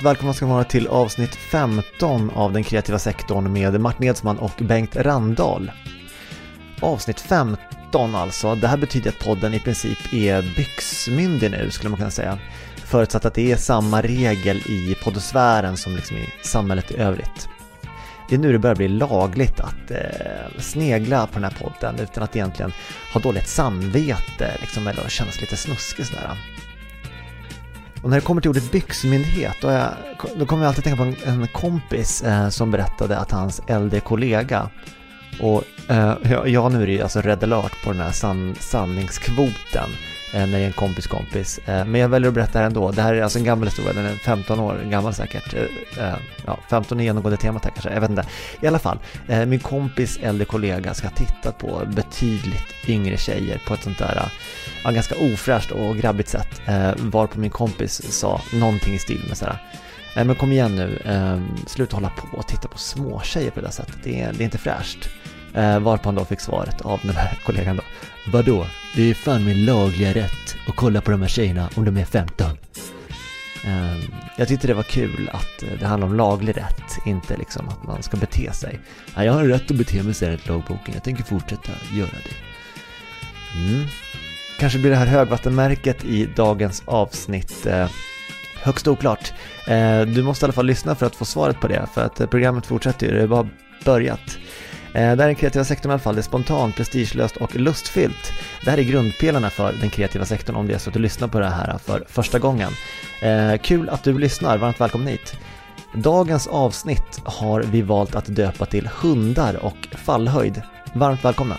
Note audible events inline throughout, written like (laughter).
Varmt välkomna ska ni vara till avsnitt 15 av den kreativa sektorn med Martin Edsman och Bengt Randahl. Avsnitt 15 alltså, det här betyder att podden i princip är byxmyndig nu skulle man kunna säga. Förutsatt att det är samma regel i poddosfären som liksom i samhället i övrigt. Det är nu det börjar bli lagligt att eh, snegla på den här podden utan att egentligen ha dåligt samvete liksom, eller kännas lite snuskig sådär. Och när det kommer till ordet byxmyndighet, då, jag, då kommer jag alltid tänka på en, en kompis eh, som berättade att hans äldre kollega och eh, ja, nu är det ju alltså red alert på den här san, sanningskvoten. Eh, när det är en kompis kompis. Eh, men jag väljer att berätta det här ändå. Det här är alltså en gammal historia, den är 15 år gammal säkert. Eh, ja, 15 är genomgående temat här kanske, jag vet inte. I alla fall, min kompis äldre kollega ska ha tittat på betydligt yngre tjejer på ett sånt där ja, ganska ofräscht och grabbigt sätt. Eh, varpå min kompis sa någonting i stil med såhär Nej men kom igen nu, eh, sluta hålla på och titta på småtjejer på det där sättet, det är, det är inte fräscht. Eh, varpå han då fick svaret av den här kollegan då. Vadå? Det är fan min lagliga rätt att kolla på de här tjejerna om de är 15. Eh, jag tyckte det var kul att eh, det handlar om laglig rätt, inte liksom att man ska bete sig. Ja, jag har rätt att bete mig så enligt lagboken, jag tänker fortsätta göra det. Mm. Kanske blir det här högvattenmärket i dagens avsnitt eh, högst oklart. Eh, du måste i alla fall lyssna för att få svaret på det, för att eh, programmet fortsätter ju, det har bara börjat. Eh, där det här är den kreativa sektorn i alla fall, det är spontant, prestigelöst och lustfyllt. Det här är grundpelarna för den kreativa sektorn om det är så att du lyssnar på det här för första gången. Eh, kul att du lyssnar, varmt välkommen hit. Dagens avsnitt har vi valt att döpa till hundar och fallhöjd. Varmt välkomna!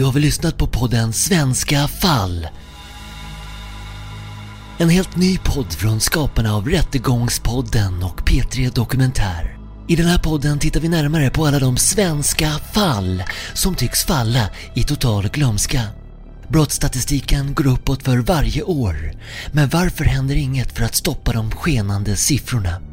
Du har väl lyssnat på podden Svenska fall? En helt ny podd från skaparna av Rättegångspodden och P3 Dokumentär. I den här podden tittar vi närmare på alla de svenska fall som tycks falla i total glömska. Brottsstatistiken går uppåt för varje år, men varför händer inget för att stoppa de skenande siffrorna?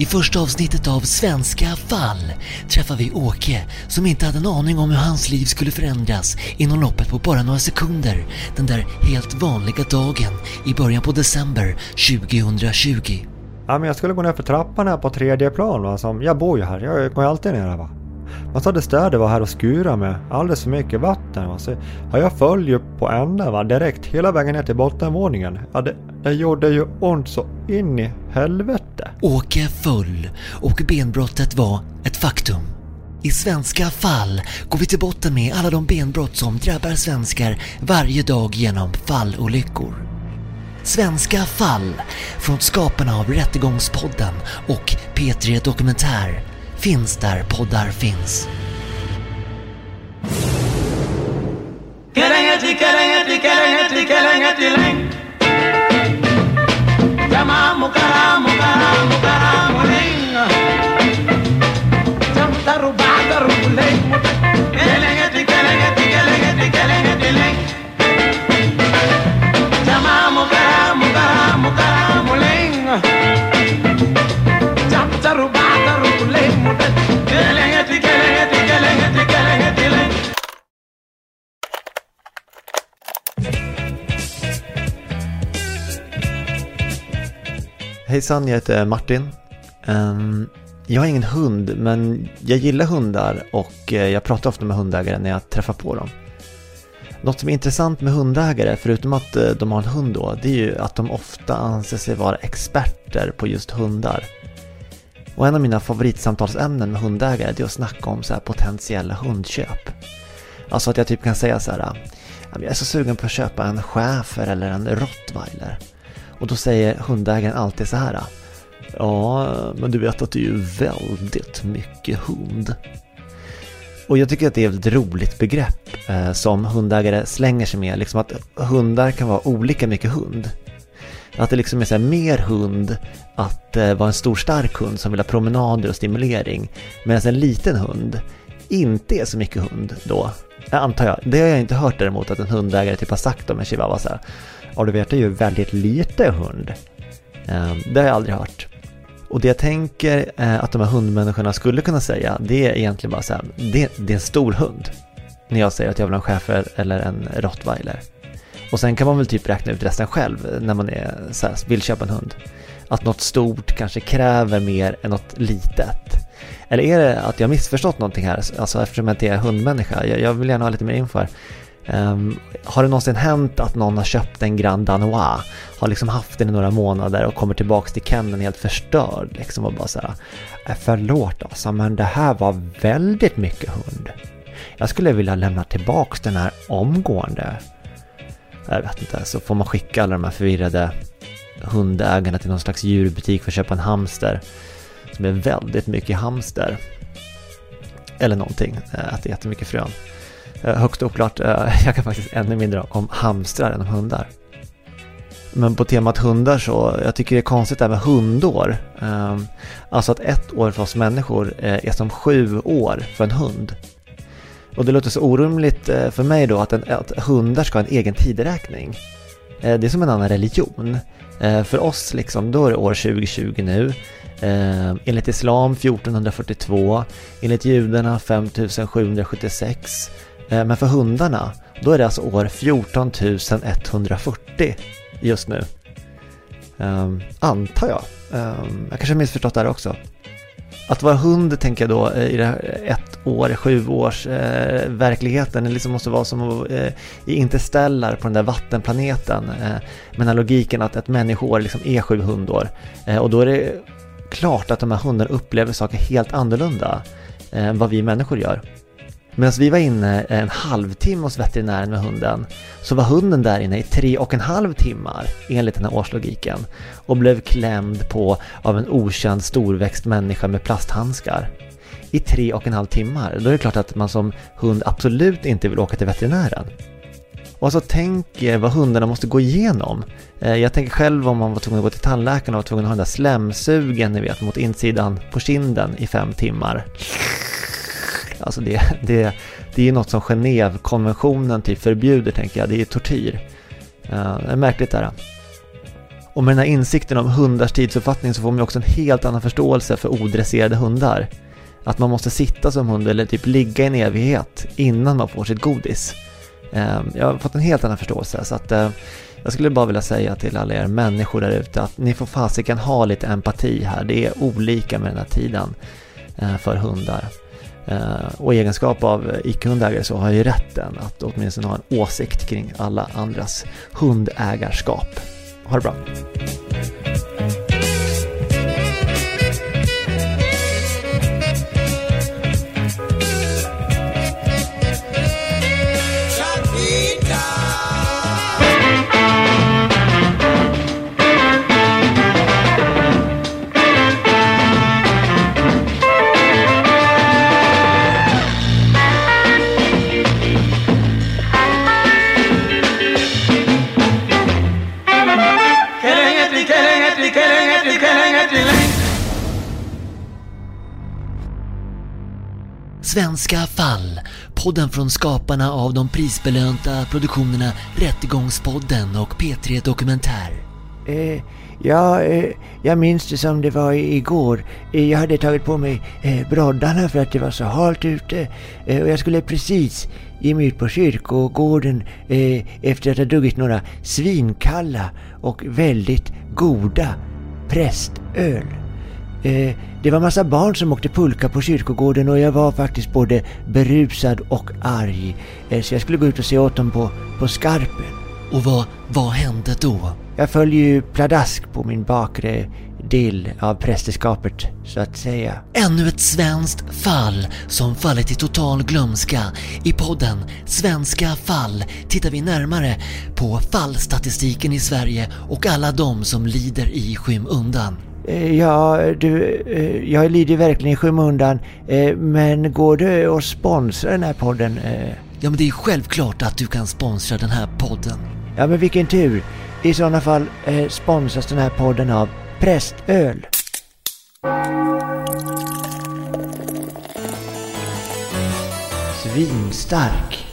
I första avsnittet av Svenska fall träffar vi Åke som inte hade en aning om hur hans liv skulle förändras inom loppet på bara några sekunder den där helt vanliga dagen i början på december 2020. Ja, men jag skulle gå ner för trappan här på tredje plan. Va? Som, jag bor ju här, jag går ju alltid ner här. Va? Man hade städer var här och skura med alldeles för mycket vatten. Va? Så, ja, jag föll ju på ända va? direkt hela vägen ner till bottenvåningen. Ja, det, det gjorde ju ont så in i helvete. Åke föll och benbrottet var ett faktum. I svenska fall går vi till botten med alla de benbrott som drabbar svenskar varje dag genom fallolyckor. Svenska fall från skaparna av Rättegångspodden och P3 Dokumentär finns där poddar finns. Kerengeti, Hejsan, jag heter Martin. Ehm, jag har ingen hund, men jag gillar hundar och eh, jag pratar ofta med hundägare när jag träffar på dem. Något som är intressant med hundägare, förutom att eh, de har en hund då, det är ju att de ofta anser sig vara experter på just hundar. Och en av mina favoritsamtalsämnen med hundägare det är att snacka om så här potentiella hundköp. Alltså att jag typ kan säga så här, jag är så sugen på att köpa en schäfer eller en rottweiler. Och då säger hundägaren alltid så här. Ja, men du vet att det är ju väldigt mycket hund. Och jag tycker att det är ett roligt begrepp eh, som hundägare slänger sig med. Liksom att hundar kan vara olika mycket hund. Att det liksom är så här, mer hund att eh, vara en stor stark hund som vill ha promenader och stimulering. Medan en liten hund inte är så mycket hund då, jag antar jag. Det har jag inte hört däremot att en hundägare typ har sagt om en chihuahua så här ja du vet, det är ju väldigt lite hund. Ehm, det har jag aldrig hört. Och det jag tänker eh, att de här hundmänniskorna skulle kunna säga, det är egentligen bara så här, det, det är en stor hund. När jag säger att jag vill ha en schäfer eller en rottweiler. Och sen kan man väl typ räkna ut resten själv när man är, så här, vill köpa en hund. Att något stort kanske kräver mer än något litet. Eller är det att jag missförstått någonting här, alltså eftersom jag inte är hundmänniska? Jag, jag vill gärna ha lite mer info här. Um, har det någonsin hänt att någon har köpt en Grand Danois, har liksom haft den i några månader och kommer tillbaks till kenneln helt förstörd liksom och bara såhär... Äh, förlåt alltså, men det här var väldigt mycket hund. Jag skulle vilja lämna tillbaks den här omgående. jag vet inte, så får man skicka alla de här förvirrade hundägarna till någon slags djurbutik för att köpa en hamster. Som är väldigt mycket hamster. Eller någonting, eh, äter jättemycket frön. Eh, högst oklart, eh, (laughs) jag kan faktiskt ännu mindre om hamstrar än om hundar. Men på temat hundar så, jag tycker det är konstigt det här med hundår. Ehm, alltså att ett år för oss människor eh, är som sju år för en hund. Och det låter så orimligt för mig då att, en, att hundar ska ha en egen tideräkning. Det är som en annan religion. För oss liksom, då är det år 2020 nu. Ehm, enligt Islam 1442, enligt judarna 5776. Eh, men för hundarna, då är det alltså år 14 140 just nu. Um, antar jag. Um, jag kanske har missförstått det här också. Att vara hund tänker jag då eh, i det här ett år, sju års eh, verkligheten. Det liksom måste vara som att, eh, i Interstellar på den där vattenplaneten. Eh, med den här logiken att ett människoår liksom är sju hundår. Eh, och då är det klart att de här hundarna upplever saker helt annorlunda eh, än vad vi människor gör. Medan vi var inne eh, en halvtimme hos veterinären med hunden så var hunden där inne i tre och en halv timmar enligt den här årslogiken och blev klämd på av en okänd storväxt människa med plasthandskar. I tre och en halv timmar, då är det klart att man som hund absolut inte vill åka till veterinären. Och alltså tänk er vad hundarna måste gå igenom. Eh, jag tänker själv om man var tvungen att gå till tandläkaren och var tvungen att ha den där slemsugen, ni vet, mot insidan på kinden i fem timmar. Alltså det, det, det är något som Genèvekonventionen typ förbjuder tänker jag, det är tortyr. Uh, det är märkligt där. Och med den här insikten om hundars tidsuppfattning så får man ju också en helt annan förståelse för odresserade hundar. Att man måste sitta som hund eller typ ligga i en evighet innan man får sitt godis. Uh, jag har fått en helt annan förståelse så att uh, jag skulle bara vilja säga till alla er människor där ute att ni får fasiken ha lite empati här. Det är olika med den här tiden för hundar. Eh, och i egenskap av icke-hundägare så har jag ju rätten att åtminstone ha en åsikt kring alla andras hundägarskap. Ha det bra! Svenska fall. Podden från skaparna av de prisbelönta produktionerna Rättegångspodden och P3 Dokumentär. Eh, ja, eh, jag minns det som det var igår. Eh, jag hade tagit på mig eh, broddarna för att det var så halt ute. Eh, och jag skulle precis ge mig ut på kyrkogården eh, efter att ha druckit några svinkalla och väldigt goda prästöl. Eh, det var massa barn som åkte pulka på kyrkogården och jag var faktiskt både berusad och arg. Eh, så jag skulle gå ut och se åt dem på, på skarpen. Och vad, vad hände då? Jag följer ju pladask på min bakre del av prästerskapet, så att säga. Ännu ett svenskt fall som fallit i total glömska. I podden Svenska fall tittar vi närmare på fallstatistiken i Sverige och alla de som lider i skymundan. Eh, Ja, du, eh, jag lider verkligen i skymundan, eh, men går det att sponsra den här podden? Ja men det är självklart att du kan sponsra den här podden. Ja, men vilken tur. I sådana fall sponsras den här podden av Prästöl. svinstark.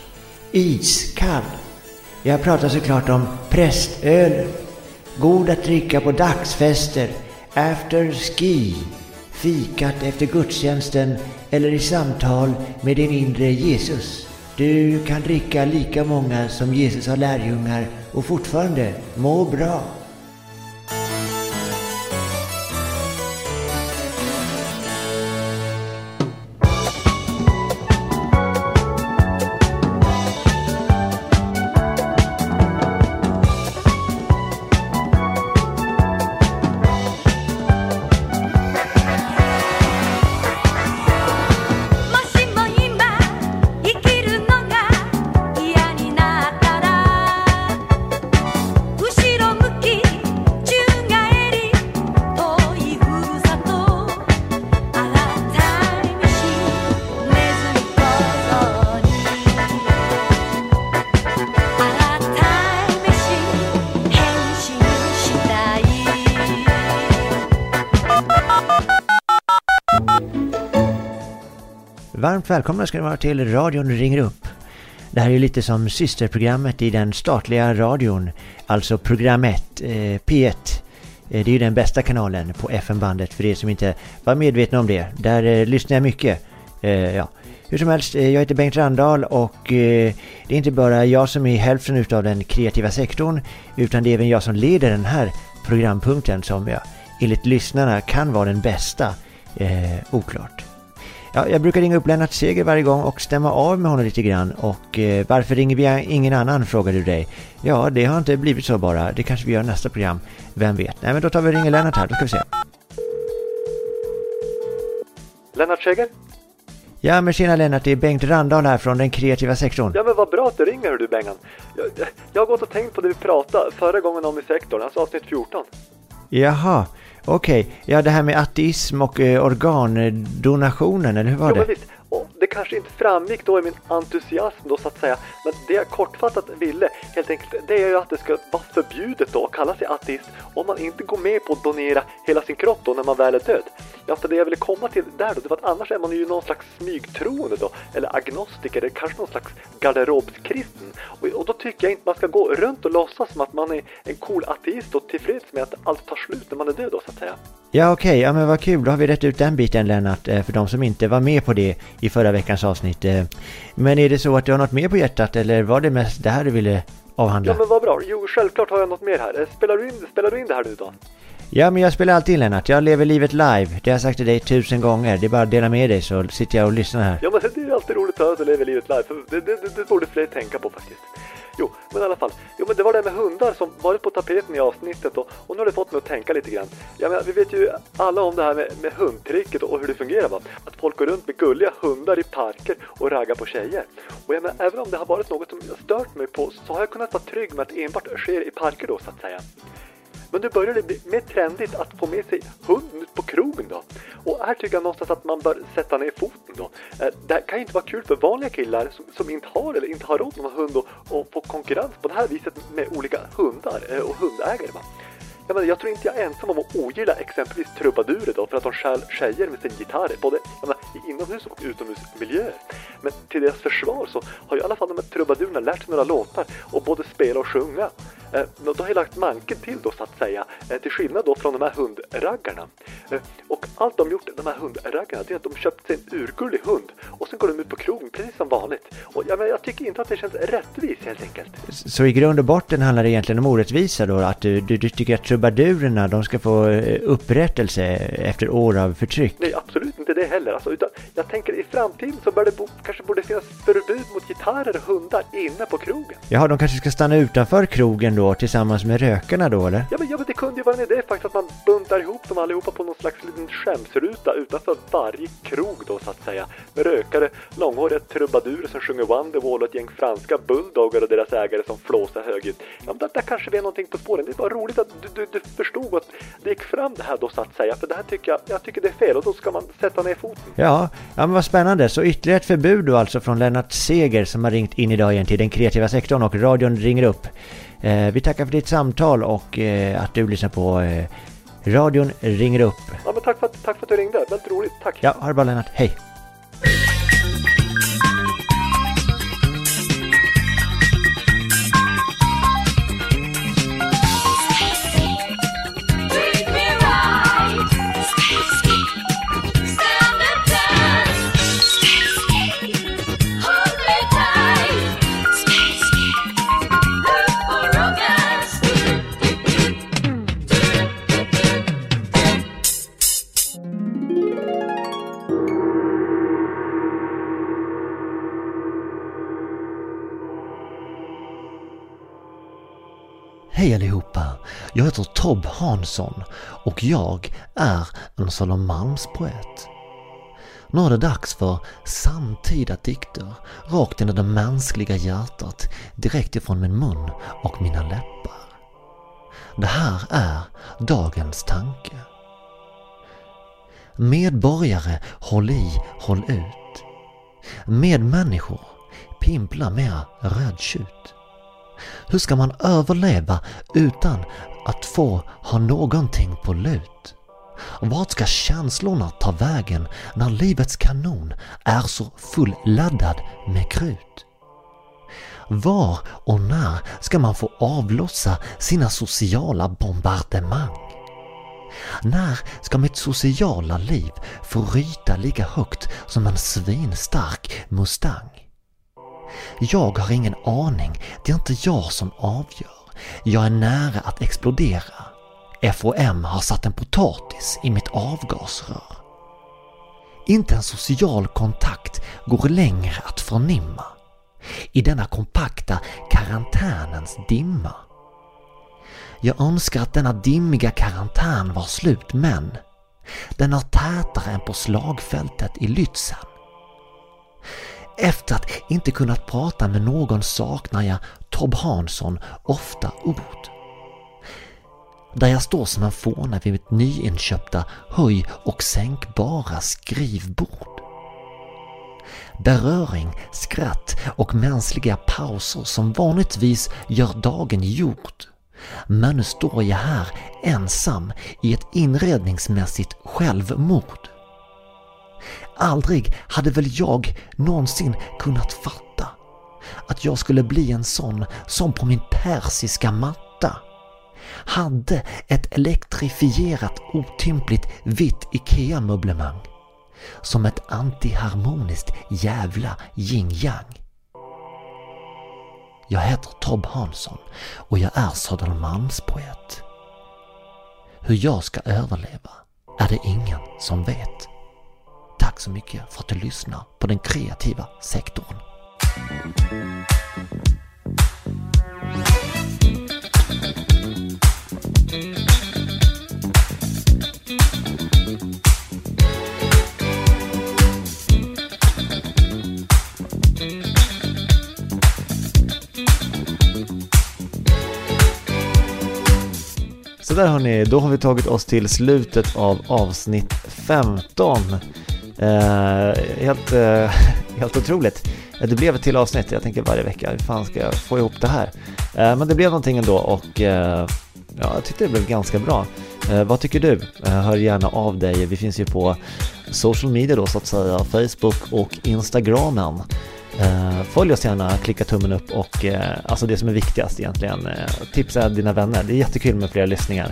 Iskall. Jag pratar såklart om prästölen. God att dricka på dagsfester, after ski, fikat efter gudstjänsten eller i samtal med din inre Jesus. Du kan dricka lika många som Jesus har lärjungar och fortfarande må bra. Varmt välkomna ska ni vara till radion ringer upp. Det här är ju lite som systerprogrammet i den statliga radion, alltså program 1, eh, P1. Eh, det är ju den bästa kanalen på FM-bandet för er som inte var medvetna om det. Där eh, lyssnar jag mycket. Eh, ja. Hur som helst, eh, jag heter Bengt Randahl och eh, det är inte bara jag som är hälften utav den kreativa sektorn utan det är även jag som leder den här programpunkten som jag enligt lyssnarna kan vara den bästa. oklart. Ja, jag brukar ringa upp Lennart Seger varje gång och stämma av med honom lite grann. Och eh, varför ringer vi ingen annan, frågar du dig. Ja, det har inte blivit så bara. Det kanske vi gör nästa program. Vem vet? Nej, men då tar vi och ringer Lennart här. Då ska vi se. Lennart Seger? Ja, men tjena Lennart. Det är Bengt Randahl här från den kreativa sektorn. Ja, men vad bra att du ringer, hör du Bengan. Jag, jag har gått och tänkt på det vi pratade förra gången om i sektorn, alltså avsnitt 14. Jaha. Okej, okay. ja det här med ateism och eh, organdonationen, eller hur var det? Visst. Och det kanske inte framgick då i min entusiasm då så att säga, men det jag kortfattat ville helt enkelt, det är ju att det ska vara förbjudet då att kalla sig ateist om man inte går med på att donera hela sin kropp då när man väl är död. Ja, för det jag ville komma till där då, det var att annars är man ju någon slags smygtroende då, eller agnostiker, eller kanske någon slags garderobskristen. Och, och då tycker jag inte man ska gå runt och låtsas som att man är en cool ateist och tillfreds med att allt tar slut när man är död då så att säga. Ja okej, okay. ja men vad kul, då har vi rätt ut den biten Lennart, eh, för de som inte var med på det i förra veckans avsnitt. Eh. Men är det så att du har något mer på hjärtat eller var det mest det här du ville avhandla? Ja men vad bra, jo självklart har jag något mer här. Eh, spelar du in, spelar du in det här nu då? Ja, men jag spelar alltid in Lennart. Jag lever livet live. Det har jag sagt till dig tusen gånger. Det är bara att dela med dig så sitter jag och lyssnar här. Ja, men det är alltid roligt att höra att du lever livet live. Det, det, det, det borde fler tänka på faktiskt. Jo, men i alla fall. Jo, men det var det med hundar som varit på tapeten i avsnittet och, och nu har det fått mig att tänka lite grann. Ja, men vi vet ju alla om det här med, med hundtricket och hur det fungerar va? Att folk går runt med gulliga hundar i parker och raggar på tjejer. Och jag menar, även om det har varit något som jag stört mig på så har jag kunnat vara trygg med att det enbart sker i parker då så att säga. Men nu börjar det bli mer trendigt att få med sig hunden ut på krogen då. Och här tycker jag någonstans att man bör sätta ner foten då. Eh, det här kan ju inte vara kul för vanliga killar som, som inte har eller inte har råd med någon hund och, och få konkurrens på det här viset med olika hundar eh, och hundägare. Va? Jag, menar, jag tror inte jag är ensam om att ogilla exempelvis trubadurer då för att de stjäl tjejer med sin gitarr både menar, i inomhus och utomhusmiljöer. Men till deras försvar så har ju i alla fall de här trubadurerna lärt sig några låtar och både spela och sjunga. Eh, då har jag lagt manken till då så att säga, eh, till skillnad då från de här hundraggarna. Eh, och allt de gjort, de här hundraggarna, det är att de köpt sig en urgullig hund och sen går de ut på krogen precis som vanligt. Och jag, menar, jag tycker inte att det känns rättvist helt enkelt. Så i grund och botten handlar det egentligen om orättvisa då? Att du, du, du tycker att trubadurerna, de ska få upprättelse efter år av förtryck? Nej, absolut inte det heller. Alltså, utan jag tänker i framtiden så bör det bo, kanske borde finnas förbud mot gitarrer och hundar inne på krogen. Jaha, de kanske ska stanna utanför krogen då tillsammans med rökarna då eller? Ja men, ja, men det kunde ju vara en idé faktiskt att man buntar ihop dem allihopa på någon slags liten skämsruta utanför varje krog då så att säga. Med rökare, långhåriga trubadurer som sjunger Wonderwall och ett gäng franska bulldoggar och deras ägare som flåsar högljutt. Ja men där, där kanske vi är någonting på spåren. Det var roligt att du, du, du förstod att det gick fram det här då så att säga. För det här tycker jag, jag tycker det är fel och då ska man sätta ner foten. Ja, ja men vad spännande. Så ytterligare ett förbud då alltså från Lennart Seger som har ringt in idag igen till den kreativa sektorn och radion ringer upp. Eh, vi tackar för ditt samtal och eh, att du lyssnar på eh, radion ringer upp. Ja, men tack, för att, tack för att du ringde. Väldigt roligt. Tack. Ja, ha det bra Lennart. Hej. Hej allihopa! Jag heter Tob Hansson och jag är en Södermalmspoet. Nu är det dags för samtida dikter rakt in i det mänskliga hjärtat direkt ifrån min mun och mina läppar. Det här är dagens tanke. Medborgare, håll i, håll ut. Medmänniskor, pimpla mera rödtjut. Hur ska man överleva utan att få ha någonting på lut? Vart ska känslorna ta vägen när livets kanon är så fulladdad med krut? Var och när ska man få avlossa sina sociala bombardemang? När ska mitt sociala liv få ryta lika högt som en svinstark Mustang? Jag har ingen aning, det är inte jag som avgör. Jag är nära att explodera. FOM har satt en potatis i mitt avgasrör. Inte en social kontakt går längre att förnimma i denna kompakta karantänens dimma. Jag önskar att denna dimmiga karantän var slut men den är tätare än på slagfältet i Lützen. Efter att inte kunnat prata med någon saknar jag Tob Hansson ofta ord. Där jag står som en fåne vid mitt nyinköpta höj och sänkbara skrivbord. Beröring, skratt och mänskliga pauser som vanligtvis gör dagen gjord. Men nu står jag här ensam i ett inredningsmässigt självmord. Aldrig hade väl jag någonsin kunnat fatta att jag skulle bli en sån som på min persiska matta hade ett elektrifierat otympligt vitt IKEA-möblemang som ett antiharmoniskt jävla yin-yang. Jag heter Tob Hansson och jag är Södermalmspoet. Hur jag ska överleva är det ingen som vet. Tack så mycket för att du lyssnar på den kreativa sektorn. Så där hörni, då har vi tagit oss till slutet av avsnitt 15. Eh, helt, eh, (laughs) helt otroligt. Det blev ett till avsnitt, jag tänker varje vecka, hur fan ska jag få ihop det här? Eh, men det blev någonting ändå och eh, ja, jag tyckte det blev ganska bra. Eh, vad tycker du? Eh, hör gärna av dig. Vi finns ju på social media då så att säga, Facebook och Instagramen. Eh, följ oss gärna, klicka tummen upp och eh, alltså det som är viktigast egentligen, eh, tipsa dina vänner. Det är jättekul med fler lyssningar.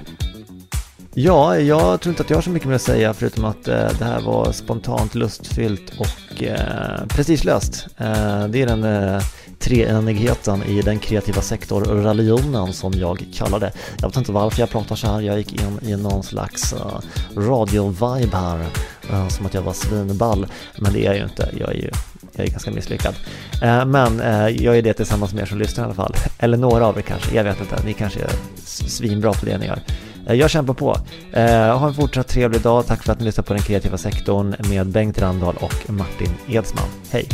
Ja, jag tror inte att jag har så mycket mer att säga förutom att eh, det här var spontant, lustfyllt och eh, prestigelöst. Eh, det är den eh, treenigheten i den kreativa sektor-religionen som jag kallar det. Jag vet inte varför jag pratar så här, jag gick in i någon slags eh, radio-vibe här, eh, som att jag var svinball, men det är jag ju inte, jag är ju jag är ganska misslyckad. Eh, men eh, jag är det tillsammans med er som lyssnar i alla fall. Eller några av er kanske, jag vet inte. Ni kanske är svinbra på det ni gör. Eh, jag kämpar på. Eh, ha en fortsatt trevlig dag. Tack för att ni lyssnar på den kreativa sektorn med Bengt Randahl och Martin Edsman. Hej!